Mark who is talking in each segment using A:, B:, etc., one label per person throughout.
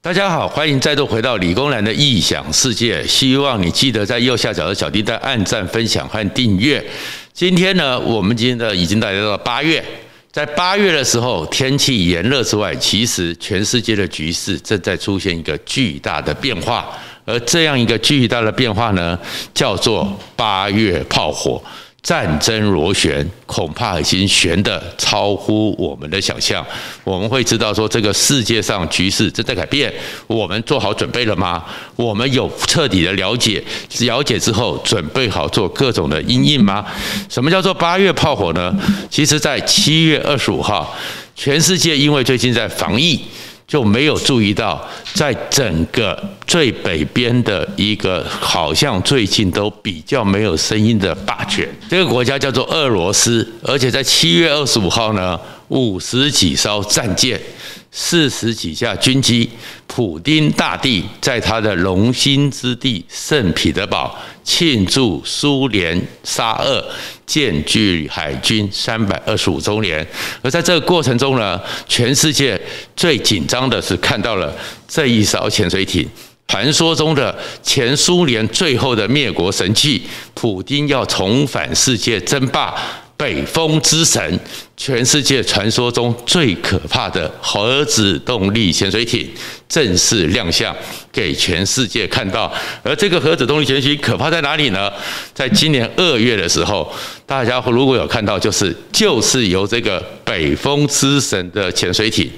A: 大家好，欢迎再度回到理工男的异想世界。希望你记得在右下角的小叮当按赞、分享和订阅。今天呢，我们今天的已经来到了八月，在八月的时候，天气炎热之外，其实全世界的局势正在出现一个巨大的变化。而这样一个巨大的变化呢，叫做八月炮火。战争螺旋恐怕已经旋得超乎我们的想象。我们会知道说，这个世界上局势正在改变。我们做好准备了吗？我们有彻底的了解，了解之后准备好做各种的因应吗？什么叫做八月炮火呢？其实，在七月二十五号，全世界因为最近在防疫。就没有注意到，在整个最北边的一个好像最近都比较没有声音的霸权，这个国家叫做俄罗斯，而且在七月二十五号呢，五十几艘战舰。四十几架军机，普丁大帝在他的龙兴之地圣彼得堡庆祝苏联杀俄建军海军三百二十五周年。而在这个过程中呢，全世界最紧张的是看到了这一艘潜水艇，传说中的前苏联最后的灭国神器，普丁要重返世界争霸。北风之神，全世界传说中最可怕的核子动力潜水艇正式亮相，给全世界看到。而这个核子动力潜水艇可怕在哪里呢？在今年二月的时候，大家如果有看到，就是就是由这个北风之神的潜水艇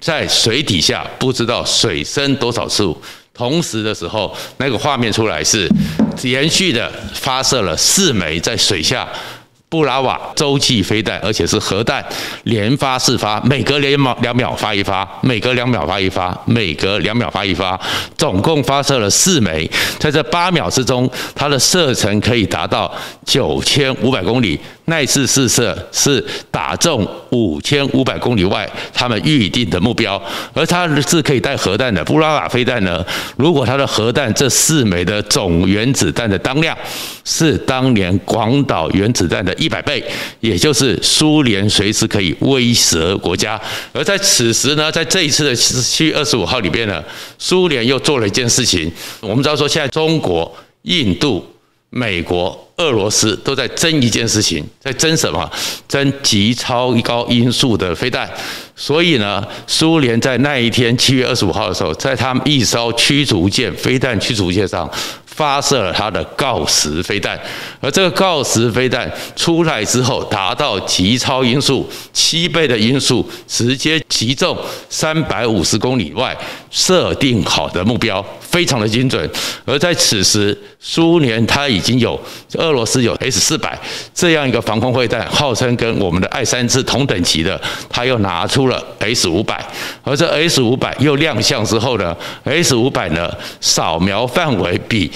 A: 在水底下不知道水深多少处，同时的时候，那个画面出来是连续的发射了四枚在水下。布拉瓦洲际飞弹，而且是核弹，连发四发，每隔两秒两秒发一发，每隔两秒发一发，每隔两秒发一发，总共发射了四枚。在这八秒之中，它的射程可以达到九千五百公里。那次试射是打中五千五百公里外他们预定的目标，而它是可以带核弹的。布拉瓦飞弹呢，如果它的核弹这四枚的总原子弹的当量是当年广岛原子弹的。一百倍，也就是苏联随时可以威慑国家。而在此时呢，在这一次的七月二十五号里边呢，苏联又做了一件事情。我们知道说，现在中国、印度、美国、俄罗斯都在争一件事情，在争什么？争极超高音速的飞弹。所以呢，苏联在那一天七月二十五号的时候，在他们一艘驱逐舰飞弹驱逐舰上。发射了它的锆石飞弹，而这个锆石飞弹出来之后，达到极超音速七倍的音速，直接击中三百五十公里外设定好的目标，非常的精准。而在此时，苏联它已经有俄罗斯有 S 四百这样一个防空飞弹，号称跟我们的爱三式同等级的，它又拿出了 S 五百，而这 S 五百又亮相之后呢，S 五百呢扫描范围比。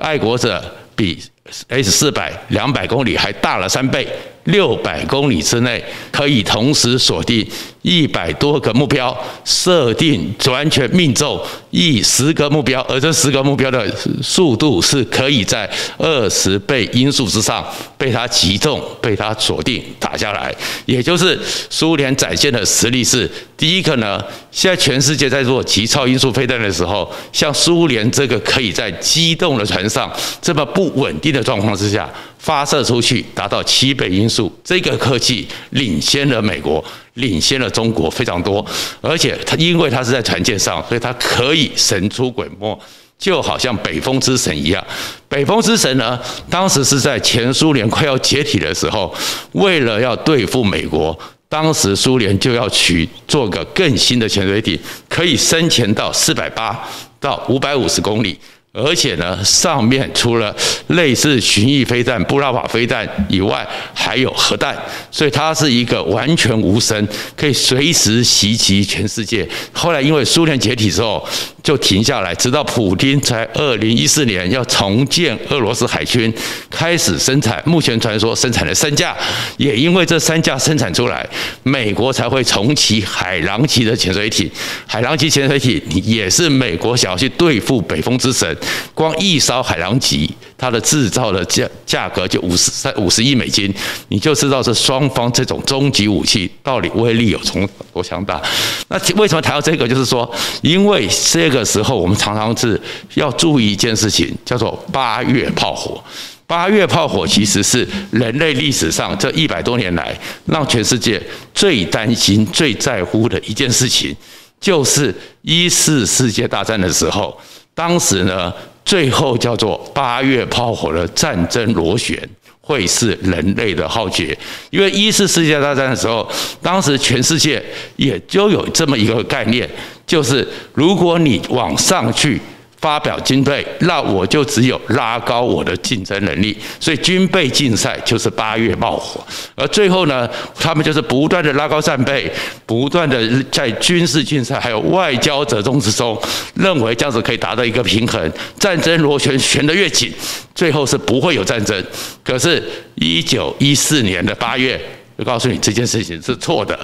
A: 爱国者比 S 四百两百公里还大了三倍，六百公里之内可以同时锁定一百多个目标，设定完全命中一十个目标，而这十个目标的速度是可以在二十倍音速之上被它击中、被它锁定打下来。也就是苏联展现的实力是：第一个呢，现在全世界在做极超音速飞弹的时候，像苏联这个可以在机动的船上这么不稳定的状况之下。发射出去达到七倍音速，这个科技领先了美国，领先了中国非常多。而且它因为它是在船舰上，所以它可以神出鬼没，就好像北风之神一样。北风之神呢，当时是在前苏联快要解体的时候，为了要对付美国，当时苏联就要去做个更新的潜水艇，可以深潜到四百八到五百五十公里。而且呢，上面除了类似巡弋飞弹、布拉法飞弹以外，还有核弹，所以它是一个完全无声，可以随时袭击全世界。后来因为苏联解体之后，就停下来，直到普京在二零一四年要重建俄罗斯海军，开始生产。目前传说生产了三架，也因为这三架生产出来，美国才会重启海狼级的潜水艇。海狼级潜水艇也是美国想要去对付北风之神。光一艘海狼级它的制造的价价格就五十三五十亿美金，你就知道这双方这种终极武器到底威力有从多强大。那为什么谈到这个？就是说，因为这个时候我们常常是要注意一件事情，叫做八月炮火。八月炮火其实是人类历史上这一百多年来让全世界最担心、最在乎的一件事情，就是一次世界大战的时候，当时呢，最后叫做八月炮火的战争螺旋会是人类的浩劫，因为一次世界大战的时候，当时全世界也就有这么一个概念，就是如果你往上去。发表军备，那我就只有拉高我的竞争能力，所以军备竞赛就是八月炮火，而最后呢，他们就是不断的拉高战备，不断的在军事竞赛还有外交折中之中，认为这样子可以达到一个平衡，战争螺旋旋得越紧，最后是不会有战争。可是，一九一四年的八月，就告诉你这件事情是错的。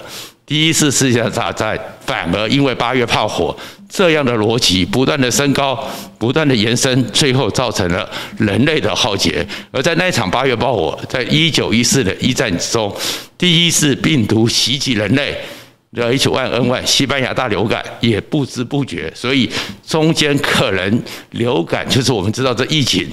A: 第一次世界大战反而因为八月炮火这样的逻辑不断的升高，不断的延伸，最后造成了人类的浩劫。而在那场八月爆火，在一九一四的一战中，第一次病毒袭击人类。H1N1 西班牙大流感也不知不觉，所以中间可能流感就是我们知道这疫情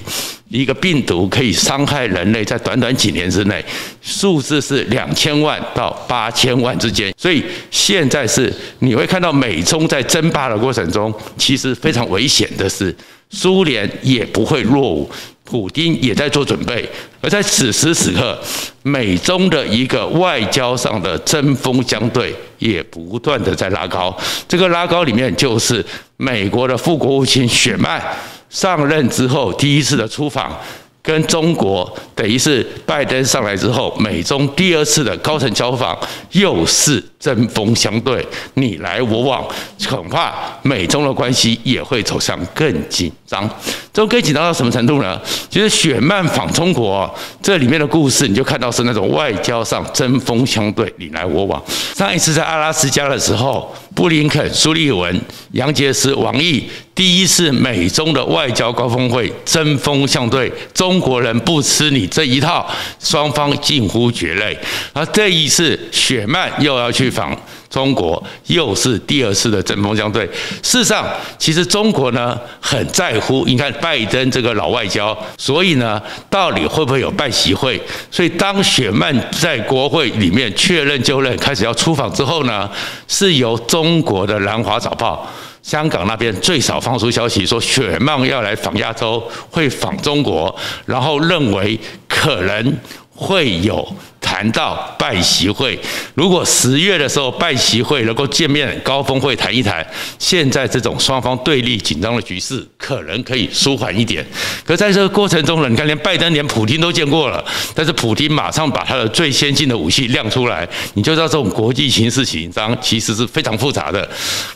A: 一个病毒可以伤害人类，在短短几年之内，数字是两千万到八千万之间。所以现在是你会看到美中在争霸的过程中，其实非常危险的是，苏联也不会落伍。普丁也在做准备，而在此时此刻，美中的一个外交上的针锋相对也不断的在拉高。这个拉高里面，就是美国的副国务卿雪曼上任之后第一次的出访。跟中国等于是拜登上来之后，美中第二次的高层交访又是针锋相对，你来我往，恐怕美中的关系也会走向更紧张。这更紧张到什么程度呢？其实雪曼访中国这里面的故事，你就看到是那种外交上针锋相对，你来我往。上一次在阿拉斯加的时候，布林肯、苏利文、杨洁篪、王毅。第一次美中的外交高峰会针锋相对，中国人不吃你这一套，双方近乎绝类。而这一次雪曼又要去访中国，又是第二次的针锋相对。事实上，其实中国呢很在乎，你看拜登这个老外交，所以呢到底会不会有拜习会？所以当雪曼在国会里面确认就任，开始要出访之后呢，是由中国的南华早报。香港那边最少放出消息说，雪曼要来访亚洲，会访中国，然后认为可能会有。谈到拜习会，如果十月的时候拜习会能够见面高峰会谈一谈，现在这种双方对立紧张的局势可能可以舒缓一点。可在这个过程中呢，你看连拜登连普京都见过了，但是普京马上把他的最先进的武器亮出来，你就知道这种国际形势紧张其实是非常复杂的。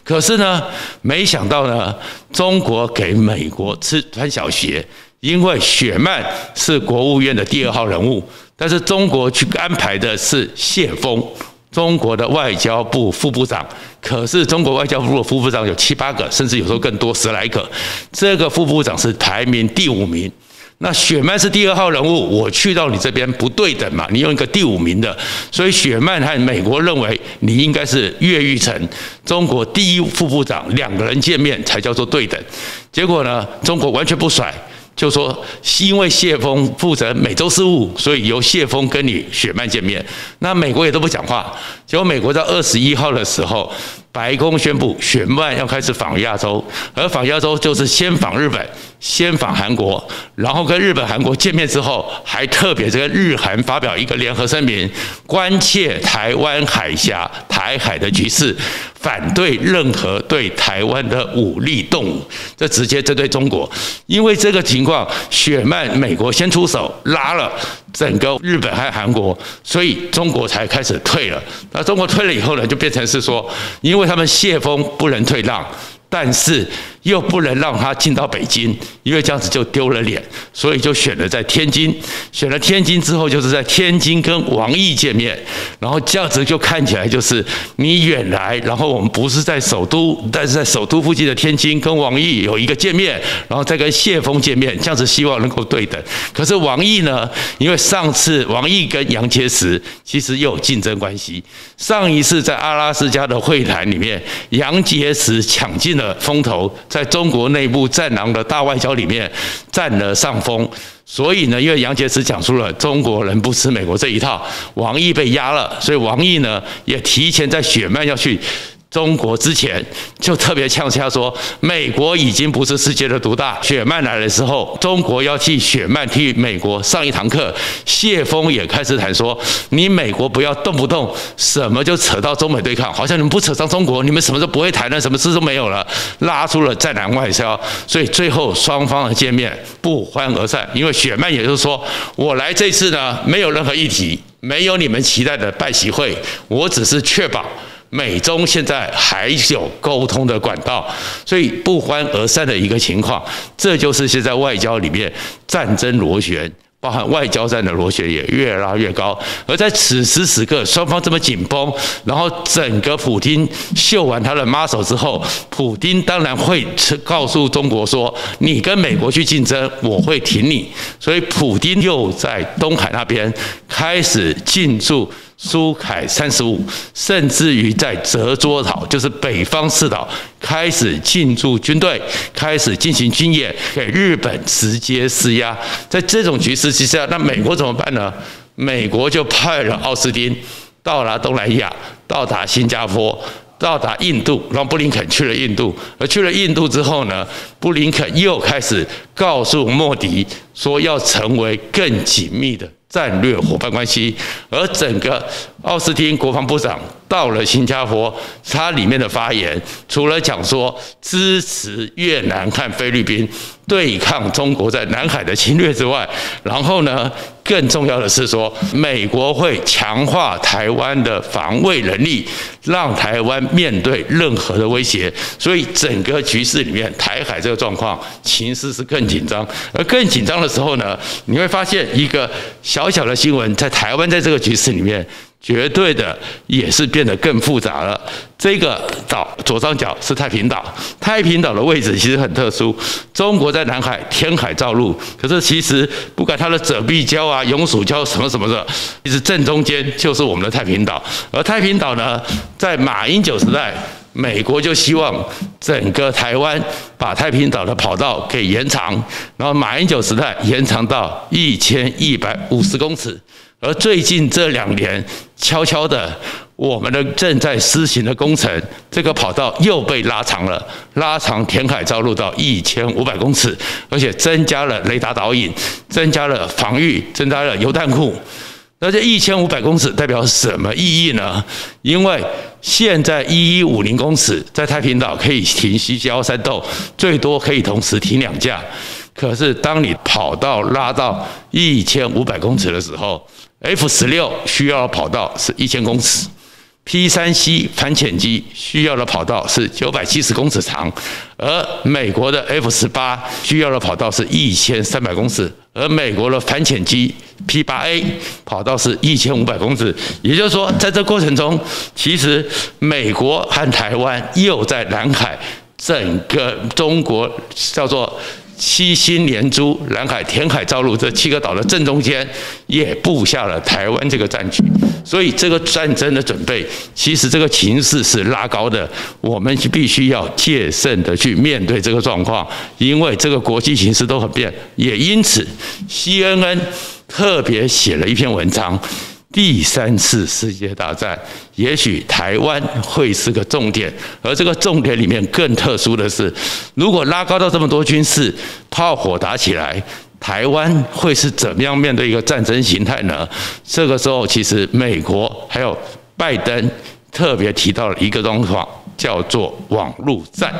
A: 可是呢，没想到呢，中国给美国吃穿小鞋，因为雪曼是国务院的第二号人物。但是中国去安排的是谢锋，中国的外交部副部长。可是中国外交部的副部长有七八个，甚至有时候更多，十来个。这个副部长是排名第五名。那雪曼是第二号人物，我去到你这边不对等嘛？你用一个第五名的，所以雪曼和美国认为你应该是越狱成中国第一副部长，两个人见面才叫做对等。结果呢，中国完全不甩。就说因为谢峰负责美洲事务，所以由谢峰跟你雪曼见面。那美国也都不讲话。结果美国在二十一号的时候，白宫宣布雪曼要开始访亚洲，而访亚洲就是先访日本，先访韩国，然后跟日本、韩国见面之后，还特别这个日韩发表一个联合声明，关切台湾海峡、台海的局势。反对任何对台湾的武力动武，这直接针对中国。因为这个情况，雪曼美国先出手拉了整个日本和韩国，所以中国才开始退了。那中国退了以后呢，就变成是说，因为他们谢锋不能退让。但是又不能让他进到北京，因为这样子就丢了脸，所以就选了在天津。选了天津之后，就是在天津跟王毅见面，然后这样子就看起来就是你远来，然后我们不是在首都，但是在首都附近的天津跟王毅有一个见面，然后再跟谢锋见面，这样子希望能够对等。可是王毅呢，因为上次王毅跟杨洁篪其实又有竞争关系，上一次在阿拉斯加的会谈里面，杨洁篪抢尽了风头，在中国内部战狼的大外交里面占了上风。所以呢，因为杨洁篪讲出了中国人不吃美国这一套，王毅被压了，所以王毅呢也提前在血脉要去中国之前，就特别呛下说，美国已经不是世界的独大。雪曼来的时候，中国要替雪曼替美国上一堂课。谢峰也开始谈说，你美国不要动不动什么就扯到中美对抗，好像你们不扯上中国，你们什么都不会谈了，什么事都没有了，拉出了战南外交。所以最后双方的见面不欢而散。因为雪曼也就是说，我来这次呢，没有任何议题，没有你们期待的拜习会，我只是确保。美中现在还有沟通的管道，所以不欢而散的一个情况，这就是现在外交里面战争螺旋，包含外交战的螺旋也越拉越高。而在此时此刻，双方这么紧绷，然后整个普丁秀完他的妈手之后，普丁当然会告诉中国说：“你跟美国去竞争，我会挺你。”所以普丁又在东海那边开始进驻。苏凯三十五，甚至于在泽桌岛，就是北方四岛，开始进驻军队，开始进行军演，给日本直接施压。在这种局势之下，那美国怎么办呢？美国就派了奥斯汀到达东南亚，到达新加坡，到达印度，让布林肯去了印度。而去了印度之后呢，布林肯又开始告诉莫迪说，要成为更紧密的。战略伙伴关系，而整个奥斯汀国防部长到了新加坡，他里面的发言除了讲说支持越南和菲律宾对抗中国在南海的侵略之外，然后呢，更重要的是说，美国会强化台湾的防卫能力，让台湾面对任何的威胁。所以整个局势里面，台海这个状况情势是更紧张。而更紧张的时候呢，你会发现一个小小的新闻，在台湾在这个局势里面。绝对的也是变得更复杂了。这个岛左上角是太平岛，太平岛的位置其实很特殊。中国在南海填海造陆，可是其实不管它的遮蔽礁啊、永暑礁什么什么的，其实正中间就是我们的太平岛。而太平岛呢，在马英九时代，美国就希望整个台湾把太平岛的跑道给延长，然后马英九时代延长到一千一百五十公尺。而最近这两年，悄悄的，我们的正在施行的工程，这个跑道又被拉长了，拉长填海造陆到一千五百公尺，而且增加了雷达导引，增加了防御，增加了油弹库。那这一千五百公尺代表什么意义呢？因为现在一一五零公尺在太平岛可以停西礁三斗，最多可以同时停两架。可是当你跑道拉到一千五百公尺的时候，F 十六需要的跑道是一千公尺，P 三 C 反潜机需要的跑道是九百七十公尺长，而美国的 F 十八需要的跑道是一千三百公尺，而美国的反潜机 P 八 A 跑道是一千五百公尺。也就是说，在这过程中，其实美国和台湾又在南海整个中国叫做。七星连珠，南海填海造陆这七个岛的正中间，也布下了台湾这个战局。所以这个战争的准备，其实这个情势是拉高的，我们必须要戒慎的去面对这个状况，因为这个国际形势都很变。也因此，CNN 特别写了一篇文章。第三次世界大战，也许台湾会是个重点，而这个重点里面更特殊的是，如果拉高到这么多军事炮火打起来，台湾会是怎么样面对一个战争形态呢？这个时候，其实美国还有拜登特别提到了一个状况。叫做网络战，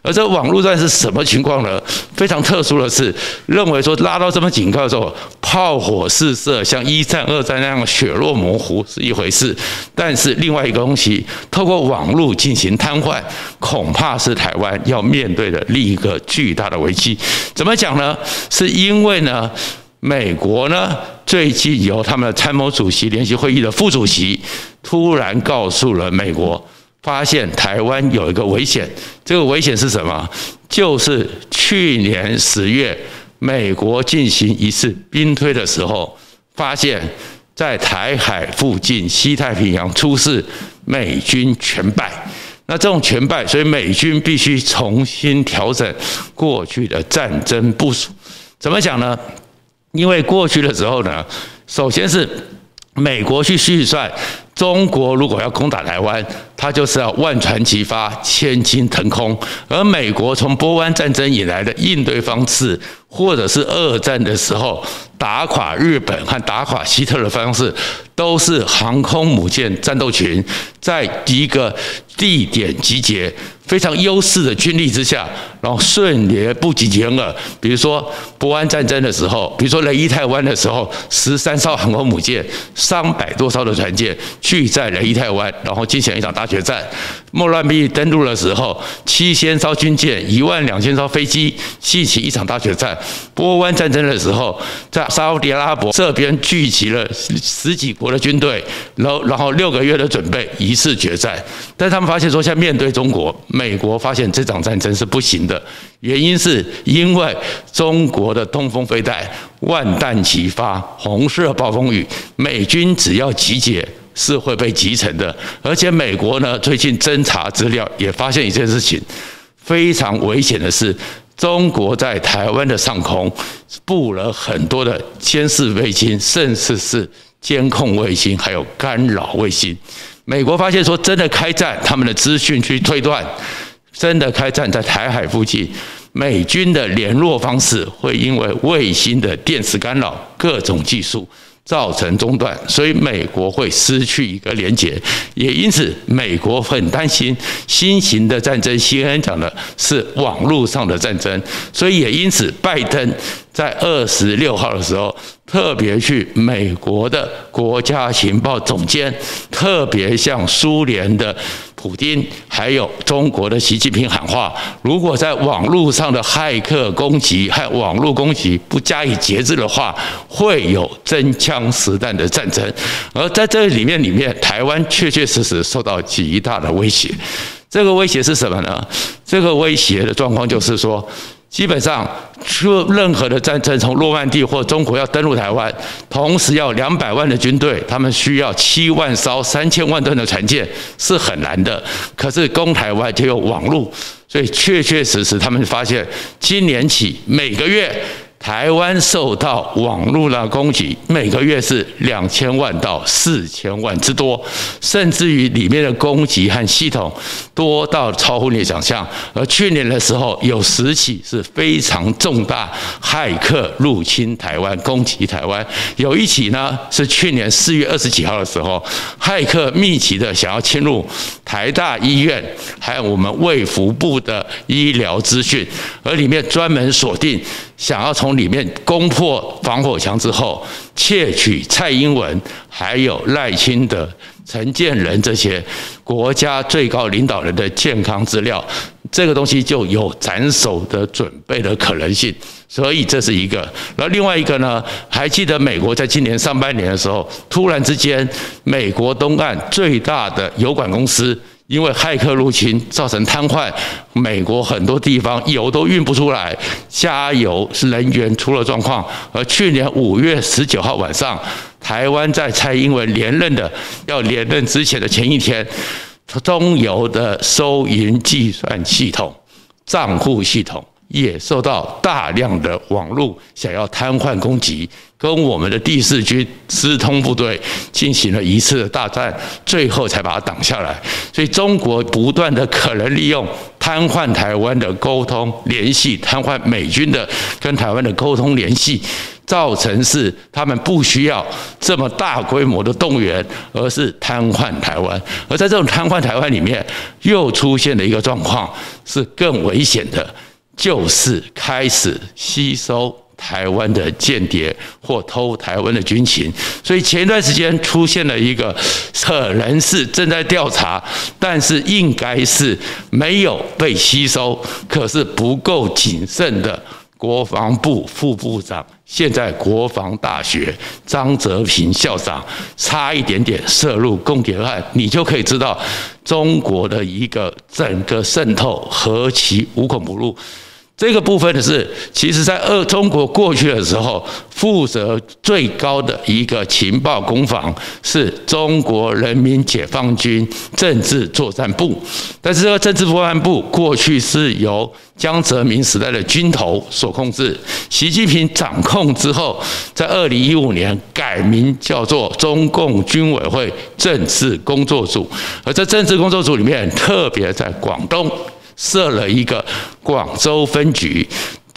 A: 而这网络战是什么情况呢？非常特殊的是，认为说拉到这么紧靠的时候，炮火四射，像一战、二战那样血肉模糊是一回事，但是另外一个东西，透过网络进行瘫痪，恐怕是台湾要面对的另一个巨大的危机。怎么讲呢？是因为呢，美国呢？最近由他们的参谋主席联席会议的副主席突然告诉了美国，发现台湾有一个危险。这个危险是什么？就是去年十月，美国进行一次兵推的时候，发现，在台海附近、西太平洋出事，美军全败。那这种全败，所以美军必须重新调整过去的战争部署。怎么讲呢？因为过去的时候呢，首先是美国去预算。中国如果要攻打台湾，它就是要万船齐发、千斤腾空。而美国从波湾战争以来的应对方式，或者是二战的时候打垮日本和打垮希特勒的方式，都是航空母舰战斗群在一个地点集结。非常优势的军力之下，然后顺连不及掩耳。比如说波湾战争的时候，比如说雷伊泰湾的时候，十三艘航空母舰，三百多艘的船舰聚在雷伊泰湾，然后进行一场大决战。莫乱比登陆的时候，七千艘军舰，一万两千艘飞机，激起一场大决战。波湾战争的时候，在沙乌地阿拉伯这边聚集了十几国的军队，然后然后六个月的准备，一次决战。但他们发现说，现在面对中国。美国发现这场战争是不行的，原因是因为中国的东风飞弹万弹齐发，红色暴风雨，美军只要集结是会被集成的。而且美国呢，最近侦查资料也发现一件事情，非常危险的是，中国在台湾的上空布了很多的监视卫星，甚至是监控卫星，还有干扰卫星。美国发现说，真的开战，他们的资讯去推断，真的开战在台海附近，美军的联络方式会因为卫星的电磁干扰、各种技术造成中断，所以美国会失去一个连结，也因此美国很担心新型的战争。CNN 讲的是网络上的战争，所以也因此拜登。在二十六号的时候，特别去美国的国家情报总监，特别向苏联的普京，还有中国的习近平喊话：如果在网络上的骇客攻击和网络攻击不加以节制的话，会有真枪实弹的战争。而在这里面，里面台湾确确实实受到极大的威胁。这个威胁是什么呢？这个威胁的状况就是说。基本上，出任何的战争，从诺曼底或中国要登陆台湾，同时要两百万的军队，他们需要七万艘三千万吨的船舰，是很难的。可是攻台湾就有网路，所以确确实实，他们发现今年起每个月。台湾受到网络的攻击，每个月是两千万到四千万之多，甚至于里面的攻击和系统多到超乎你的想象。而去年的时候，有十起是非常重大骇客入侵台湾、攻击台湾。有一起呢，是去年四月二十几号的时候，骇客密集的想要侵入台大医院，还有我们卫福部的医疗资讯，而里面专门锁定。想要从里面攻破防火墙之后，窃取蔡英文、还有赖清德、陈建仁这些国家最高领导人的健康资料，这个东西就有斩首的准备的可能性。所以这是一个。然后另外一个呢，还记得美国在今年上半年的时候，突然之间，美国东岸最大的油管公司。因为骇客入侵造成瘫痪，美国很多地方油都运不出来，加油是人员出了状况。而去年五月十九号晚上，台湾在蔡英文连任的要连任之前的前一天，中油的收银计算系统、账户系统。也受到大量的网络想要瘫痪攻击，跟我们的第四军资通部队进行了一次大战，最后才把它挡下来。所以中国不断的可能利用瘫痪台湾的沟通联系，瘫痪美军的跟台湾的沟通联系，造成是他们不需要这么大规模的动员，而是瘫痪台湾。而在这种瘫痪台湾里面，又出现了一个状况，是更危险的。就是开始吸收台湾的间谍或偷台湾的军情，所以前一段时间出现了一个可能是正在调查，但是应该是没有被吸收，可是不够谨慎的国防部副部长，现在国防大学张泽平校长，差一点点涉入共谍案，你就可以知道中国的一个整个渗透何其无孔不入。这个部分的是，其实在二中国过去的时候，负责最高的一个情报攻防是中国人民解放军政治作战部，但是这个政治作战部过去是由江泽民时代的军头所控制，习近平掌控之后，在二零一五年改名叫做中共军委会政治工作组，而在政治工作组里面，特别在广东。设了一个广州分局，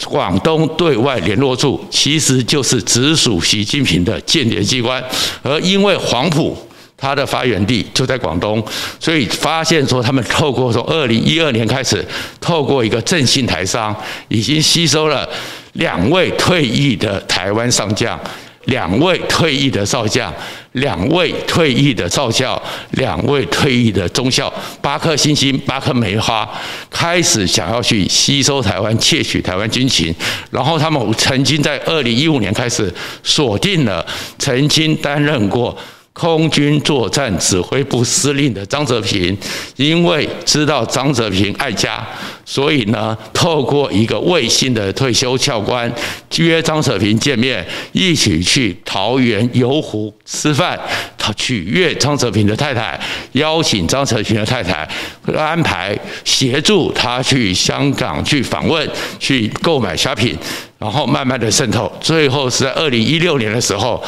A: 广东对外联络处，其实就是直属习近平的间谍机关。而因为黄埔它的发源地就在广东，所以发现说他们透过从二零一二年开始，透过一个正信台商，已经吸收了两位退役的台湾上将。两位退役的少将，两位退役的少校，两位退役的中校，八颗星星，八颗梅花，开始想要去吸收台湾，窃取台湾军情。然后他们曾经在二零一五年开始锁定了曾经担任过。空军作战指挥部司令的张泽平，因为知道张泽平爱家，所以呢，透过一个卫星的退休教官约张泽平见面，一起去桃园游湖吃饭，他取悦张泽平的太太，邀请张泽平的太太安排协助他去香港去访问，去购买虾品，然后慢慢的渗透，最后是在二零一六年的时候。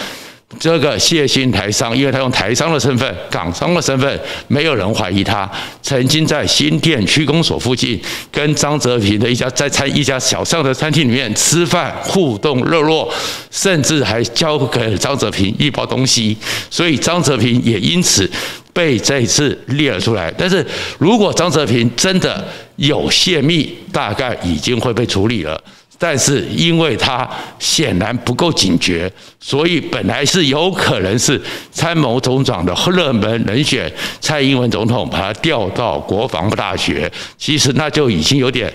A: 这个谢新台商，因为他用台商的身份、港商的身份，没有人怀疑他曾经在新店区公所附近跟张泽平的一家在餐一家小巷的餐厅里面吃饭，互动热络，甚至还交给张泽平一包东西，所以张泽平也因此被这一次列了出来。但是如果张泽平真的有泄密，大概已经会被处理了。但是因为他显然不够警觉，所以本来是有可能是参谋总长的热门人选，蔡英文总统把他调到国防大学，其实那就已经有点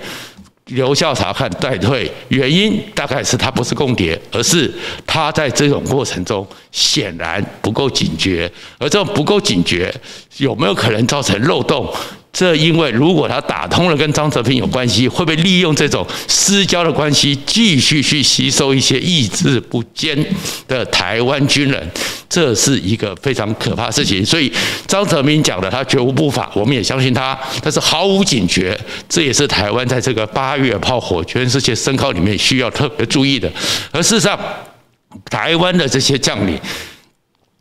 A: 留校察看待退。原因大概是他不是共谍，而是他在这种过程中显然不够警觉，而这种不够警觉有没有可能造成漏洞？这因为如果他打通了跟张泽平有关系，会不会利用这种私交的关系，继续去吸收一些意志不坚的台湾军人？这是一个非常可怕的事情。所以张泽民讲的他绝无不法，我们也相信他，但是毫无警觉，这也是台湾在这个八月炮火全世界声讨里面需要特别注意的。而事实上，台湾的这些将领。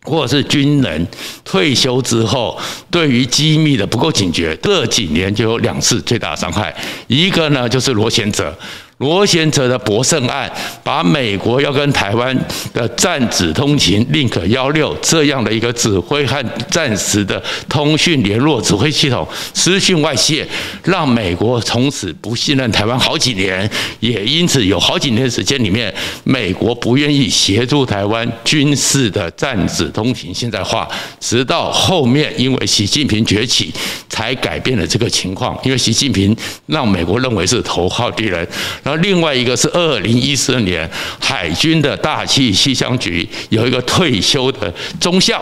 A: 或者是军人退休之后，对于机密的不够警觉，这几年就有两次最大的伤害。一个呢，就是罗贤哲。螺旋者的博胜案，把美国要跟台湾的战指通勤 Link 幺六这样的一个指挥和战时的通讯联络指挥系统资讯外泄，让美国从此不信任台湾好几年，也因此有好几年时间里面，美国不愿意协助台湾军事的战指通勤现代化，直到后面因为习近平崛起，才改变了这个情况。因为习近平让美国认为是头号敌人。而另外一个是二零一四年，海军的大气气象局有一个退休的中校，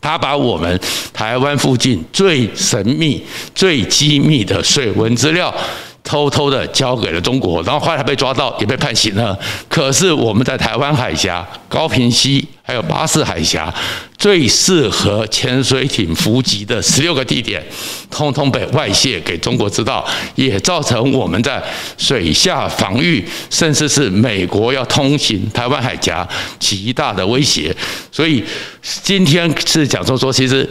A: 他把我们台湾附近最神秘、最机密的水文资料，偷偷的交给了中国，然后后来被抓到，也被判刑了。可是我们在台湾海峡、高平溪。还有巴士海峡最适合潜水艇伏击的十六个地点，通通被外泄给中国知道，也造成我们在水下防御，甚至是美国要通行台湾海峡极大的威胁。所以今天是讲说说，其实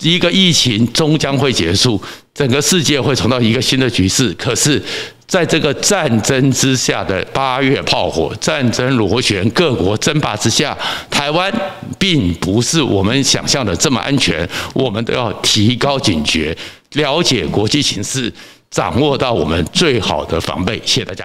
A: 一个疫情终将会结束，整个世界会重到一个新的局势。可是。在这个战争之下的八月炮火，战争螺旋，各国争霸之下，台湾并不是我们想象的这么安全。我们都要提高警觉，了解国际形势，掌握到我们最好的防备。谢谢大家。